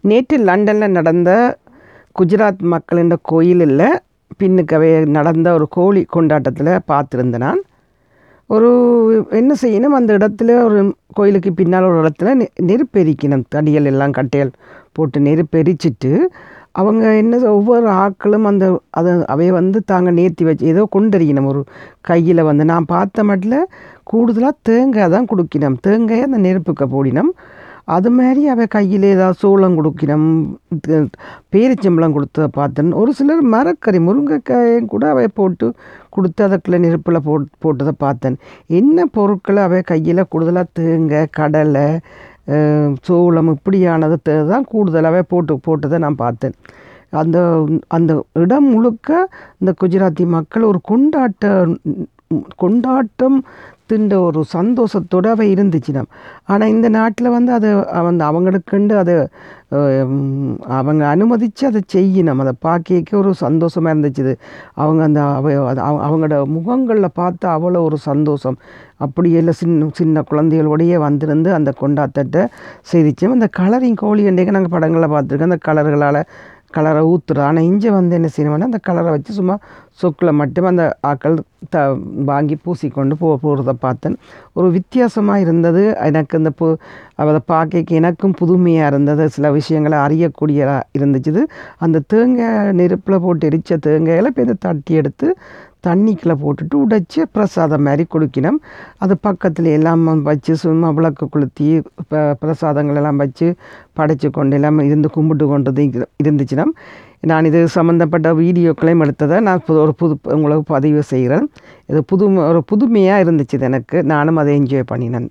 நேற்று லண்டனில் நடந்த குஜராத் மக்களின் கோயிலில் பின்னுக்கவே நடந்த ஒரு கோழி கொண்டாட்டத்தில் பார்த்துருந்தேன் நான். ஒரு என்ன செய்யணும்? அந்த இடத்துல ஒரு கோயிலுக்கு பின்னால் ஒரு இடத்துல நெ நெருப்பு தடியல் எல்லாம் கட்டையல் போட்டு நெருப்பெரிச்சிட்டு அவங்க என்ன ஒவ்வொரு ஆட்களும் அந்த அதை அவைய வந்து தாங்க நேர்த்தி வச்சு ஏதோ கொண்டறிக்கணும் ஒரு கையில் வந்து நான் பார்த்த மட்டில் கூடுதலாக தேங்காய் தான் கொடுக்கணும் தேங்காயை அந்த நெருப்புக்க போடினோம். அது மாதிரி அவ கையில் ஏதாவது சோளம் கொடுக்கணும் பேரிச்சம்பளம் பேரிச்சம்பழம் கொடுத்த பார்த்தேன். ஒரு சிலர் மரக்கறி முருங்கைக்காயும் கூட அவை போட்டு கொடுத்து அதுக்குள்ள நெருப்பில் போட் போட்டதை பார்த்தேன். என்ன பொருட்களை அவை கையில் கூடுதலாக தேங்க கடலை சோளம் இப்படியானதை தான் கூடுதலாகவே போட்டு போட்டதை நான் பார்த்தேன். அந்த அந்த இடம் முழுக்க இந்த குஜராத்தி மக்கள் ஒரு கொண்டாட்ட கொண்டாட்டம் தின்ற ஒரு சந்தோஷத்தோடு அவை இருந்துச்சுனாம் ஆனால் இந்த நாட்டில் வந்து அதை வந்து அவங்களுக்குண்டு அதை அவங்க அனுமதித்து அதை செய்யணும். அதை பார்க்க ஒரு சந்தோஷமாக இருந்துச்சு அவங்க அந்த அவ- அவங்களோட முகங்களில் பார்த்தா அவ்வளோ ஒரு சந்தோஷம். அப்படியெல்லாம் சின்ன சின்ன குழந்தைகளோடையே வந்திருந்து அந்த கொண்டாட்டத்தை செய்திச்சோம் அந்த கலரிங் கோழி அண்டைக்கு நாங்கள் படங்களில் பார்த்துருக்கோம். அந்த கலர்களால் கலரை ஊற்றுறோம் ஆனால் இஞ்சி வந்து என்ன செய்யணும்னா அந்த கலரை வச்சு சும்மா சொக்கில் மட்டும் அந்த ஆக்கள் த வாங்கி பூசிக்கொண்டு போ போகிறத பார்த்தேன். ஒரு வித்தியாசமாக இருந்தது. எனக்கு இந்த பு அதை பார்க்க எனக்கும் புதுமையாக இருந்தது. சில விஷயங்களை அறியக்கூடியதாக இருந்துச்சு. அந்த தேங்காய் நெருப்பில் போட்டு எரித்த தேங்காயில் இப்போ இதை தட்டி எடுத்து தண்ணிக்குள்ளே போட்டுட்டு உடைச்சி பிரசாதம் மாதிரி கொடுக்கணும். அது பக்கத்தில் எல்லாம் வச்சு சும்மா விளக்கு கொளுத்தி ப பிரசாதங்கள் எல்லாம் வச்சு படைச்சு கொண்டு எல்லாம் இருந்து கும்பிட்டு கொண்டது இரு- இருந்துச்சுன்னா நான் இது சம்மந்தப்பட்ட வீடியோக்களையும் எடுத்ததை நான் புது ஒரு புது உங்களுக்கு பதிவு செய்கிறேன். இது புது ஒரு புதுமையாக இருந்துச்சு இது எனக்கு. நானும் அதை என்ஜாய் பண்ணினேன்.